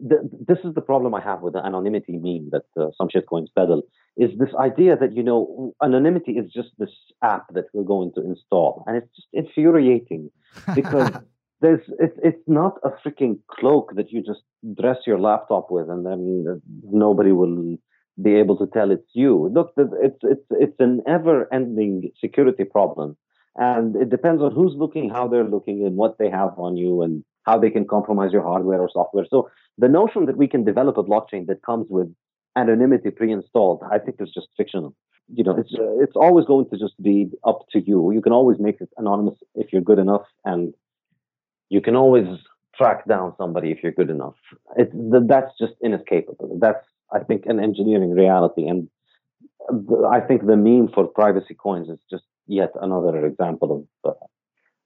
The, this is the problem I have with the anonymity meme that uh, some shitcoins peddle is this idea that, you know, anonymity is just this app that we're going to install. And it's just infuriating because there's it's it's not a freaking cloak that you just dress your laptop with and then nobody will be able to tell it's you. Look, it's it's it's an ever-ending security problem, and it depends on who's looking, how they're looking, and what they have on you, and how they can compromise your hardware or software. So the notion that we can develop a blockchain that comes with anonymity pre-installed, I think is just fictional. You know, it's it's always going to just be up to you. You can always make it anonymous if you're good enough and you can always track down somebody if you're good enough. It, that's just inescapable. That's, I think, an engineering reality. And I think the meme for privacy coins is just yet another example of uh,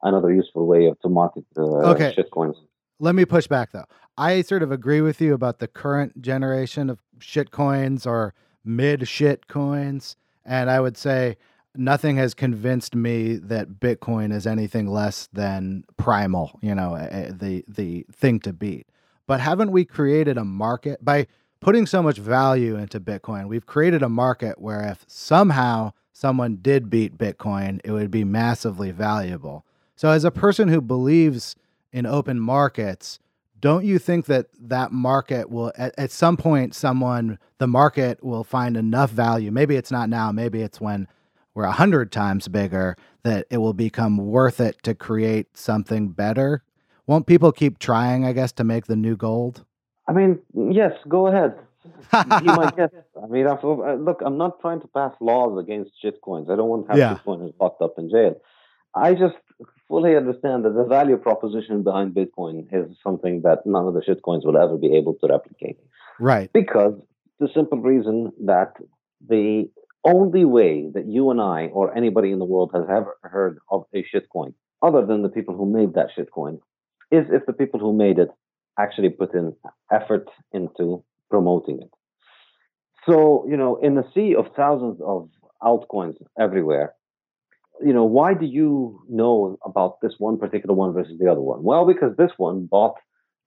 another useful way of to market uh, okay. shit coins. Let me push back though. I sort of agree with you about the current generation of shit coins or mid shit coins. And I would say nothing has convinced me that Bitcoin is anything less than primal, you know, eh, eh, the the thing to beat. But haven't we created a market by putting so much value into Bitcoin? We've created a market where if somehow someone did beat Bitcoin, it would be massively valuable. So as a person who believes in open markets, don't you think that that market will at, at some point someone the market will find enough value maybe it's not now maybe it's when we're a hundred times bigger, that it will become worth it to create something better. Won't people keep trying, I guess, to make the new gold? I mean, yes, go ahead. you might guess. I mean, uh, look, I'm not trying to pass laws against shitcoins. I don't want to have yeah. locked up in jail. I just fully understand that the value proposition behind Bitcoin is something that none of the shitcoins will ever be able to replicate. Right. Because the simple reason that the only way that you and I or anybody in the world has ever heard of a shitcoin, other than the people who made that shitcoin, is if the people who made it actually put in effort into promoting it. So, you know, in the sea of thousands of altcoins everywhere, you know, why do you know about this one particular one versus the other one? Well, because this one bought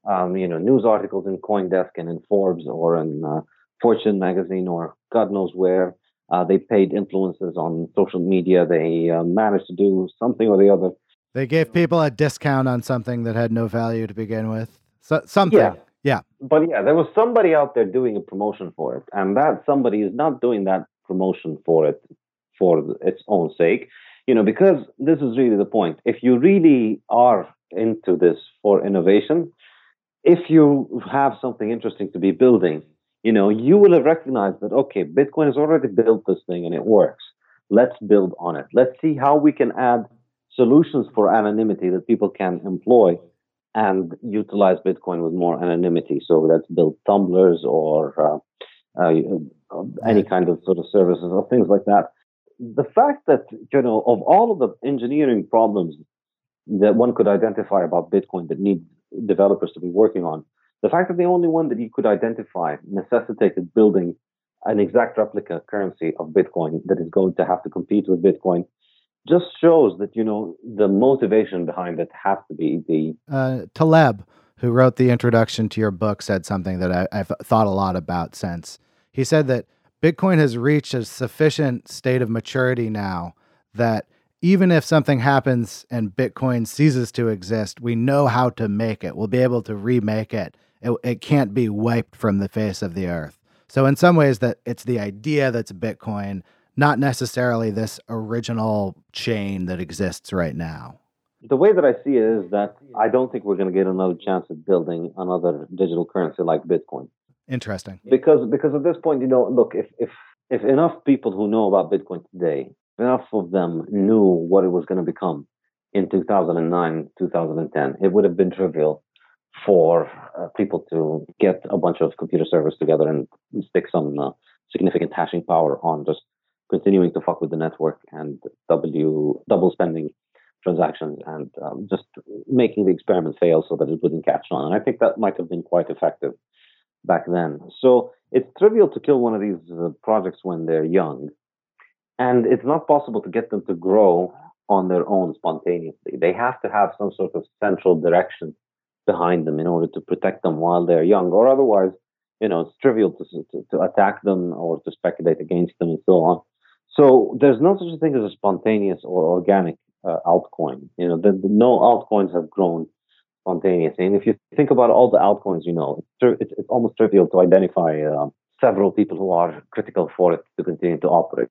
um, you know, news articles in CoinDesk and in Forbes or in uh, Fortune magazine or God knows where. Uh, they paid influencers on social media. They uh, managed to do something or the other. They gave people a discount on something that had no value to begin with. So, something. Yeah. Yeah. But yeah, there was somebody out there doing a promotion for it. And that somebody is not doing that promotion for it for its own sake. You know, because this is really the point. If you really are into this for innovation, if you have something interesting to be building, you know, you will have recognized that, okay, Bitcoin has already built this thing and it works. Let's build on it. Let's see how we can add solutions for anonymity that people can employ and utilize Bitcoin with more anonymity. So let's build tumblers or uh, uh, any kind of sort of services or things like that. The fact that, you know, of all of the engineering problems that one could identify about Bitcoin that need developers to be working on, the fact that the only one that you could identify necessitated building an exact replica currency of Bitcoin that is going to have to compete with Bitcoin just shows that you know the motivation behind it has to be the uh, Taleb, who wrote the introduction to your book, said something that I, I've thought a lot about since. He said that Bitcoin has reached a sufficient state of maturity now that even if something happens and Bitcoin ceases to exist, we know how to make it. We'll be able to remake it. It, it can't be wiped from the face of the earth. So in some ways, that it's the idea that's Bitcoin, not necessarily this original chain that exists right now. The way that I see it is that I don't think we're going to get another chance at building another digital currency like Bitcoin. Interesting. Because because at this point, you know, look, if if if enough people who know about Bitcoin today, enough of them knew what it was going to become in 2009, 2010, it would have been trivial for uh, people to get a bunch of computer servers together and stick some uh, significant hashing power on just continuing to fuck with the network and w double spending transactions and um, just making the experiment fail so that it wouldn't catch on. And I think that might have been quite effective back then. So it's trivial to kill one of these uh, projects when they're young, and it's not possible to get them to grow on their own spontaneously. They have to have some sort of central direction behind them in order to protect them while they're young, or otherwise, you know, it's trivial to, to, to attack them or to speculate against them and so on. So there's no such a thing as a spontaneous or organic uh, altcoin. You know, the, the, no altcoins have grown spontaneously. And if you think about all the altcoins, you know, it's, it's, it's almost trivial to identify uh, several people who are critical for it to continue to operate.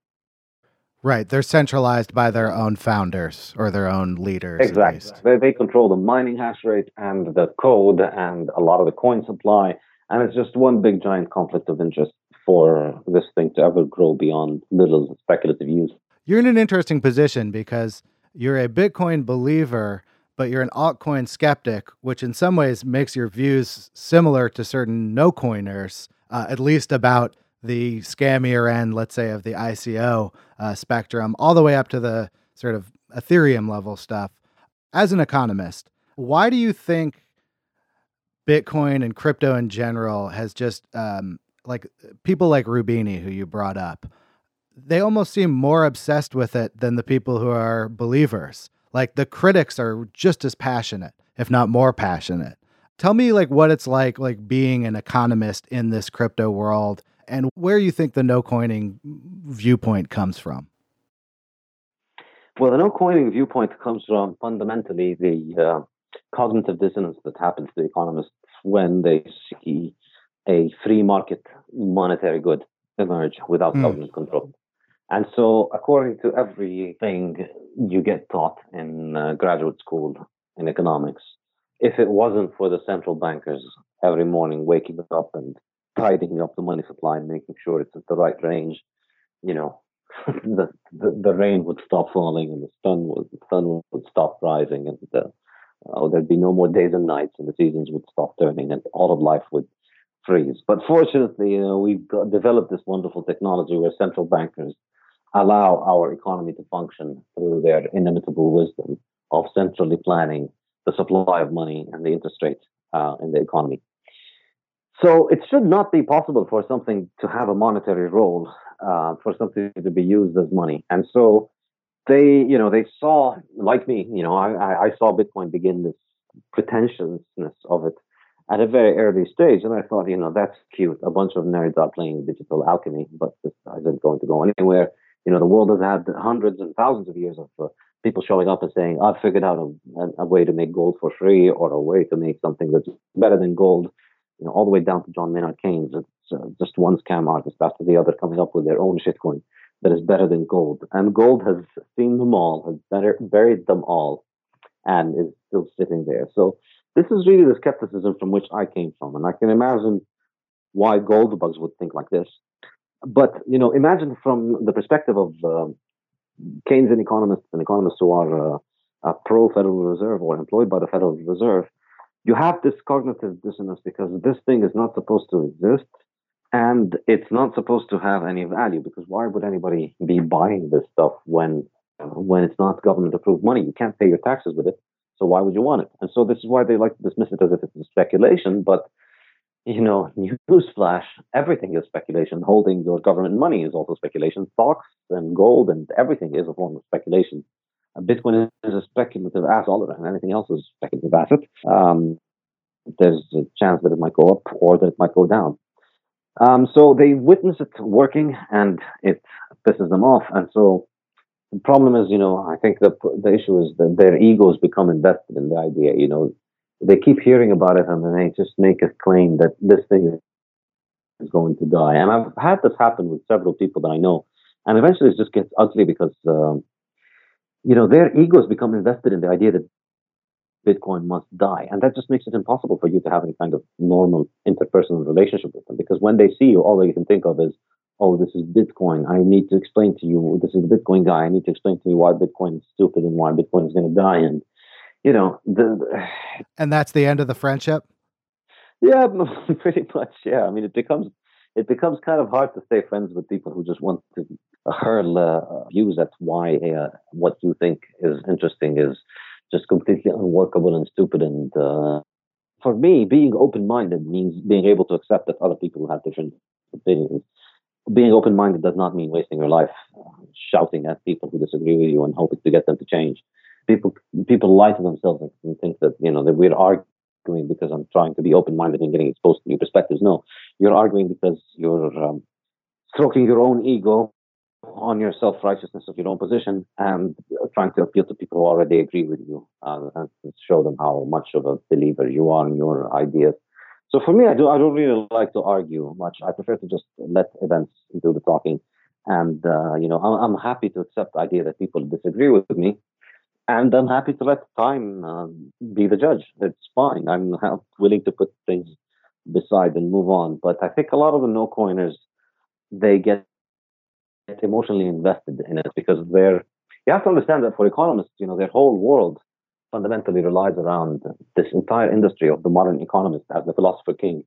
Right. They're centralized by their own founders or their own leaders. Exactly. They, they control the mining hash rate and the code and a lot of the coin supply. And it's just one big giant conflict of interest for this thing to ever grow beyond little speculative use. You're in an interesting position because you're a Bitcoin believer, but you're an altcoin skeptic, which in some ways makes your views similar to certain no coiners, uh, at least about the scammier end, let's say, of the ICO uh, spectrum, all the way up to the sort of Ethereum level stuff. As an economist, why do you think Bitcoin and crypto in general has just um, like people like Roubini, who you brought up, they almost seem more obsessed with it than the people who are believers. Like the critics are just as passionate, if not more passionate. Tell me like what it's like like being an economist in this crypto world and where you think the no coining viewpoint comes from. Well, the no coining viewpoint comes from fundamentally the uh, cognitive dissonance that happens to the economists when they see a free market monetary good emerge without mm. government control. And so, according to everything you get taught in uh, graduate school in economics, if it wasn't for the central bankers every morning waking up and tidying up the money supply and making sure it's at the right range, you know, the, the, the rain would stop falling and the sun would the sun would stop rising and the, uh, there'd be no more days and nights and the seasons would stop turning and all of life would freeze. But fortunately, you know, we've got, developed this wonderful technology where central bankers allow our economy to function through their inimitable wisdom of centrally planning the supply of money and the interest rate uh, in the economy. So it should not be possible for something to have a monetary role, uh, for something to be used as money. And so they, you know, they saw, like me, you know, I, I saw Bitcoin begin this pretentiousness of it at a very early stage. And I thought, you know, that's cute. A bunch of nerds are playing digital alchemy, but this isn't going to go anywhere. You know, the world has had hundreds and thousands of years of uh, people showing up and saying, I've figured out a, a, way to make gold for free or a way to make something that's better than gold. You know, all the way down to John Maynard Keynes. It's uh, just one scam artist after the other coming up with their own shitcoin that is better than gold. And gold has seen them all, has better, buried them all, and is still sitting there. So this is really the skepticism from which I came from. And I can imagine why gold bugs would think like this. But, you know, imagine from the perspective of uh, Keynesian economists and economists who are uh, pro Federal Reserve or employed by the Federal Reserve, you have this cognitive dissonance because this thing is not supposed to exist and it's not supposed to have any value because why would anybody be buying this stuff when when it's not government approved money? You can't pay your taxes with it. So why would you want it? And so this is why they like to dismiss it as if it's speculation. But you know, newsflash, everything is speculation. Holding your government money is also speculation. Stocks and gold and everything is a form of speculation. Bitcoin is a speculative asset, and anything else is a speculative asset. Um, there's a chance that it might go up or that it might go down. Um, so they witness it working, and it pisses them off. And so the problem is, you know, I think the the issue is that their egos become invested in the idea. You know, they keep hearing about it, and then they just make a claim that this thing is going to die. And I've had this happen with several people that I know, and eventually it just gets ugly because, um, you know, their egos become invested in the idea that Bitcoin must die, and that just makes it impossible for you to have any kind of normal interpersonal relationship with them. Because when they see you, all they can think of is oh, this is Bitcoin. I need to explain to you, this is the Bitcoin guy. I need to explain to you why Bitcoin is stupid and why Bitcoin is going to die. And, you know, the, and that's the end of the friendship. Yeah, pretty much. Yeah. I mean, it becomes, it becomes kind of hard to stay friends with people who just want to hurl uh, views at why uh, what you think is interesting is just completely unworkable and stupid. And uh, for me, being open minded means being able to accept that other people have different opinions being open minded does not mean wasting your life uh, shouting at people who disagree with you and hoping to get them to change. People people lie to themselves and think that you know that we're arguing because I'm trying to be open minded and getting exposed to new perspectives. No, you're arguing because you're um, stroking your own ego on your self righteousness of your own position and trying to appeal to people who already agree with you uh, and show them how much of a believer you are in your ideas so for me, I do I don't really like to argue much. I prefer to just let events do the talking, and uh, you know I'm, I'm, happy to accept the idea that people disagree with me, and I'm happy to let time uh, be the judge. It's fine. I'm willing to put things beside and move on. But I think a lot of the no coiners they get emotionally invested in it because they're you have to understand that for economists, you know, their whole world fundamentally relies around this entire industry of the modern economist as the philosopher king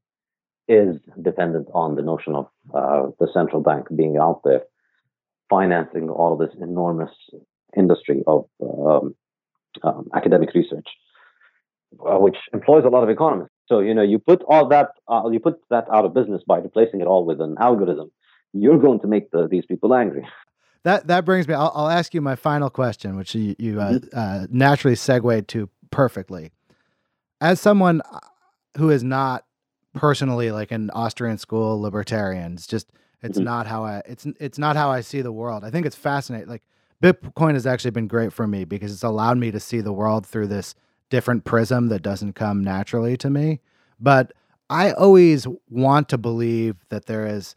is dependent on the notion of uh, the central bank being out there financing all of this enormous industry of um, um, academic research, uh, which employs a lot of economists. So you know, you put all that uh, you put that out of business by replacing it all with an algorithm. You're going to make the, these people angry that that brings me. I'll, I'll, ask you my final question, which you, you uh, mm-hmm. uh, naturally segued to perfectly. As someone uh, who is not personally like an Austrian school libertarian, it's just it's mm-hmm. not how I it's it's not how I see the world. I think it's fascinating. Like Bitcoin has actually been great for me because it's allowed me to see the world through this different prism that doesn't come naturally to me. But I always want to believe that there is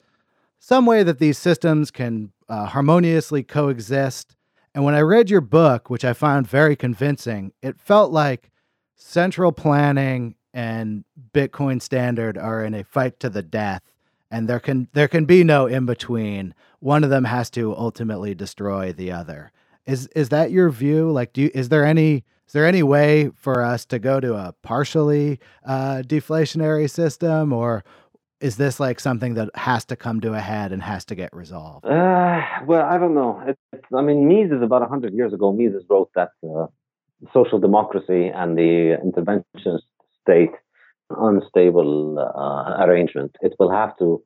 some way that these systems can uh, harmoniously coexist. And when I read your book, which I found very convincing, it felt like central planning and Bitcoin standard are in a fight to the death, and there can there can be no in between. One of them has to ultimately destroy the other. Is is that your view? Like, do you, is there any is there any way for us to go to a partially uh, deflationary system, or is this like something that has to come to a head and has to get resolved? Uh, well, I don't know. It, I mean, Mises about 100 years ago, Mises wrote that uh, social democracy and the interventionist state, unstable uh, arrangement, it will have to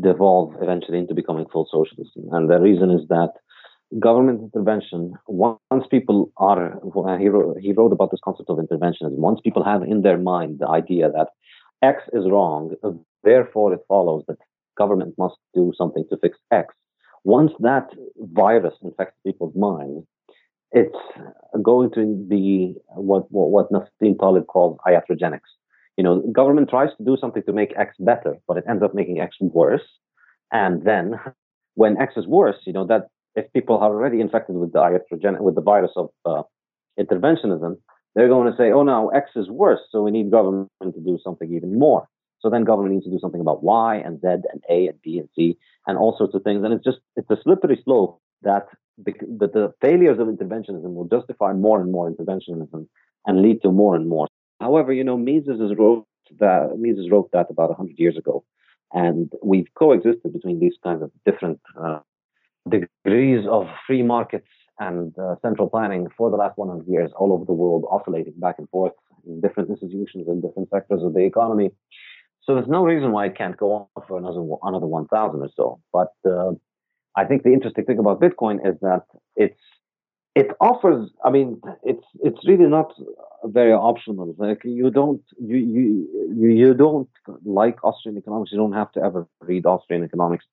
devolve eventually into becoming full socialism. And the reason is that government intervention, once people are, he wrote, he wrote about this concept of interventionism, once people have in their mind the idea that X is wrong, therefore it follows that government must do something to fix X. Once that virus infects people's minds, it's going to be what what, what Nassim Taleb calls iatrogenics. You know, government tries to do something to make X better, but it ends up making X worse. And then, when X is worse, you know that if people are already infected with the iatrogen with the virus of uh, interventionism, they're going to say, "Oh, now X is worse, so we need government to do something even more." So then government needs to do something about Y and Z and A and B and C and all sorts of things. And it's just it's a slippery slope that that the failures of interventionism will justify more and more interventionism and lead to more and more. However, you know, Mises wrote that Mises wrote that about 100 years ago, and we've coexisted between these kinds of different uh, degrees of free markets and uh, central planning for the last 100 years all over the world, oscillating back and forth in different institutions and different sectors of the economy. So there's no reason why it can't go on for another another 1,000 or so. But uh, I think the interesting thing about Bitcoin is that it's it offers. I mean, it's it's really not very optional. Like you don't you you you, don't like Austrian economics. You don't have to ever read Austrian economics.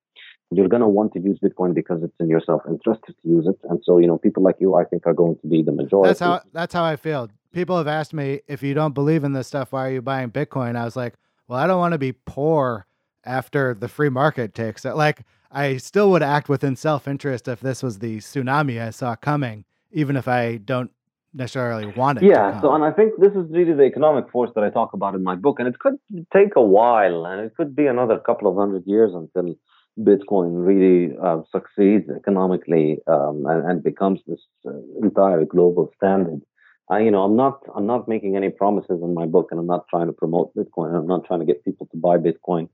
You're to want to use Bitcoin because it's in your self interest to use it, and so you know people like you, I think, are going to be the majority. That's how that's how I feel. People have asked me if you don't believe in this stuff, why are you buying Bitcoin? I was like, well, I don't want to be poor after the free market takes it. Like I still would act within self interest if this was the tsunami I saw coming, even if I don't necessarily want it. Yeah. So, and I think this is really the economic force that I talk about in my book, and it could take a while, and it could be another couple of hundred years until Bitcoin really uh, succeeds economically um, and, and, becomes this uh, entire global standard. I, you know, I'm not, I'm not making any promises in my book, and I'm not trying to promote Bitcoin. I'm not trying to get people to buy Bitcoin.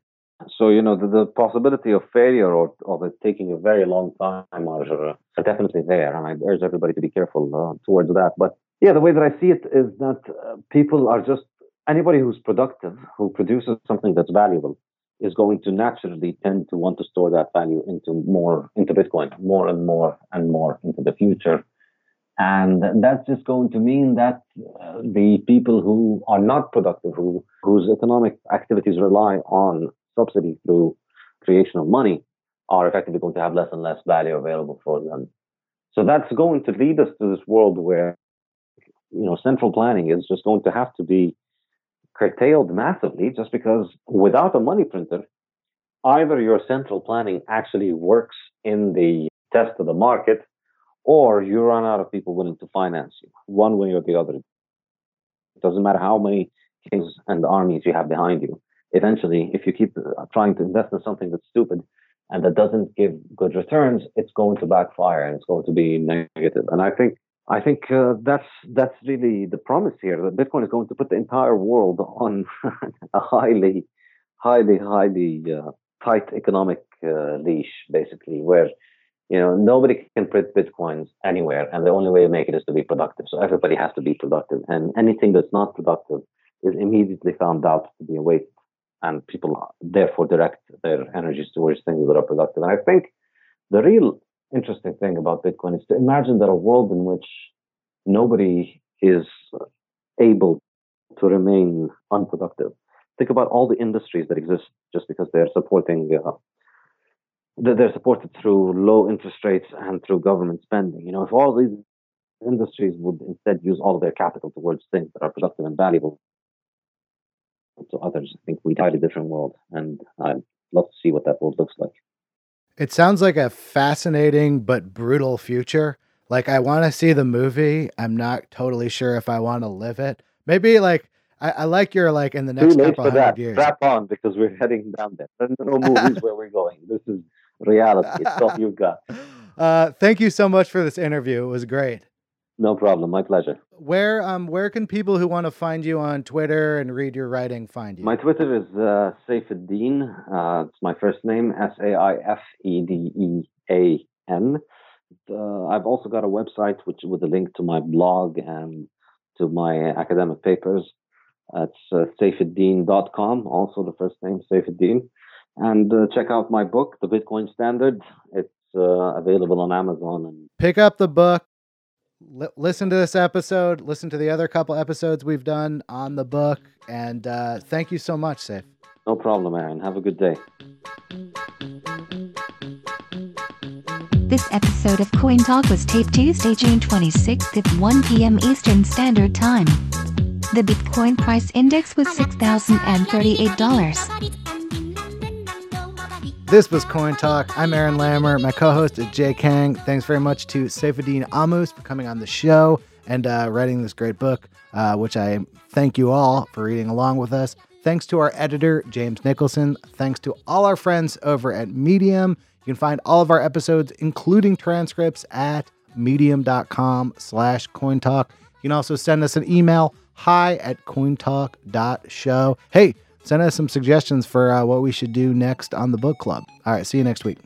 So you know the, the possibility of failure or of it taking a very long time are, definitely there, and I urge everybody to be careful uh, towards that. But yeah, the way that I see it is that uh, people are just anybody who's productive, who produces something that's valuable, is going to naturally tend to want to store that value into more into Bitcoin, more and more and more into the future. And that's just going to mean that uh, the people who are not productive, who whose economic activities rely on subsidy through creation of money are effectively going to have less and less value available for them. So that's going to lead us to this world where, you know, central planning is just going to have to be curtailed massively just because without a money printer, either your central planning actually works in the test of the market or you run out of people willing to finance you, one way or the other. It doesn't matter how many kings and armies you have behind you eventually, if you keep uh, trying to invest in something that's stupid and that doesn't give good returns, it's going to backfire and it's going to be negative. And I think I think uh, that's that's really the promise here that Bitcoin is going to put the entire world on a highly, highly, highly uh, tight economic uh, leash, basically, where you know nobody can print bitcoins anywhere, and the only way to make it is to be productive. So everybody has to be productive, and anything that's not productive is immediately found out to be a waste and people therefore direct their energies towards things that are productive. And I think the real interesting thing about Bitcoin is to imagine that a world in which nobody is able to remain unproductive. Think about all the industries that exist just because they're supporting. Uh, they're supported through low interest rates and through government spending. You know, if all these industries would instead use all of their capital towards things that are productive and valuable, to others. I think we entirely different world, and I'd love to see what that world looks like. It sounds like a fascinating but brutal future. Like I want to see the movie. I'm not totally sure if I want to live it. Maybe like I, I like your like in the next Too late couple for that. years. Strap on because we're heading down there. There's no movies where we're going. This is reality. It's all you got. Uh, thank you so much for this interview. It was great. No problem. My pleasure. Where um where can people who want to find you on Twitter and read your writing find you? My Twitter is uh. Uh, it's my first name S A I F E D E A N. Uh, I've also got a website which with a link to my blog and to my academic papers. It's uh, saifedean.com, also the first name, Saifedean. And uh, check out my book, The Bitcoin Standard. It's uh, available on Amazon. And Pick up the book li- listen to this episode, listen to the other couple episodes we've done on the book, and uh, thank you so much, Saif. No problem, Aaron. Have a good day. This episode of Coin Talk was taped Tuesday, June 26th at 1 p.m. Eastern Standard Time. The Bitcoin price index was $6,038. This was Coin Talk. I'm Aaron Lammer. My co-host is Jay Kang. Thanks very much to Saifedean Ammous for coming on the show and uh, writing this great book, uh, which I thank you all for reading along with us. Thanks to our editor, James Nicholson. Thanks to all our friends over at Medium. You can find all of our episodes, including transcripts, at medium.com slash cointalk. You can also send us an email, hi at cointalk.show. Hey, send us some suggestions for uh, what we should do next on the book club. All right, see you next week.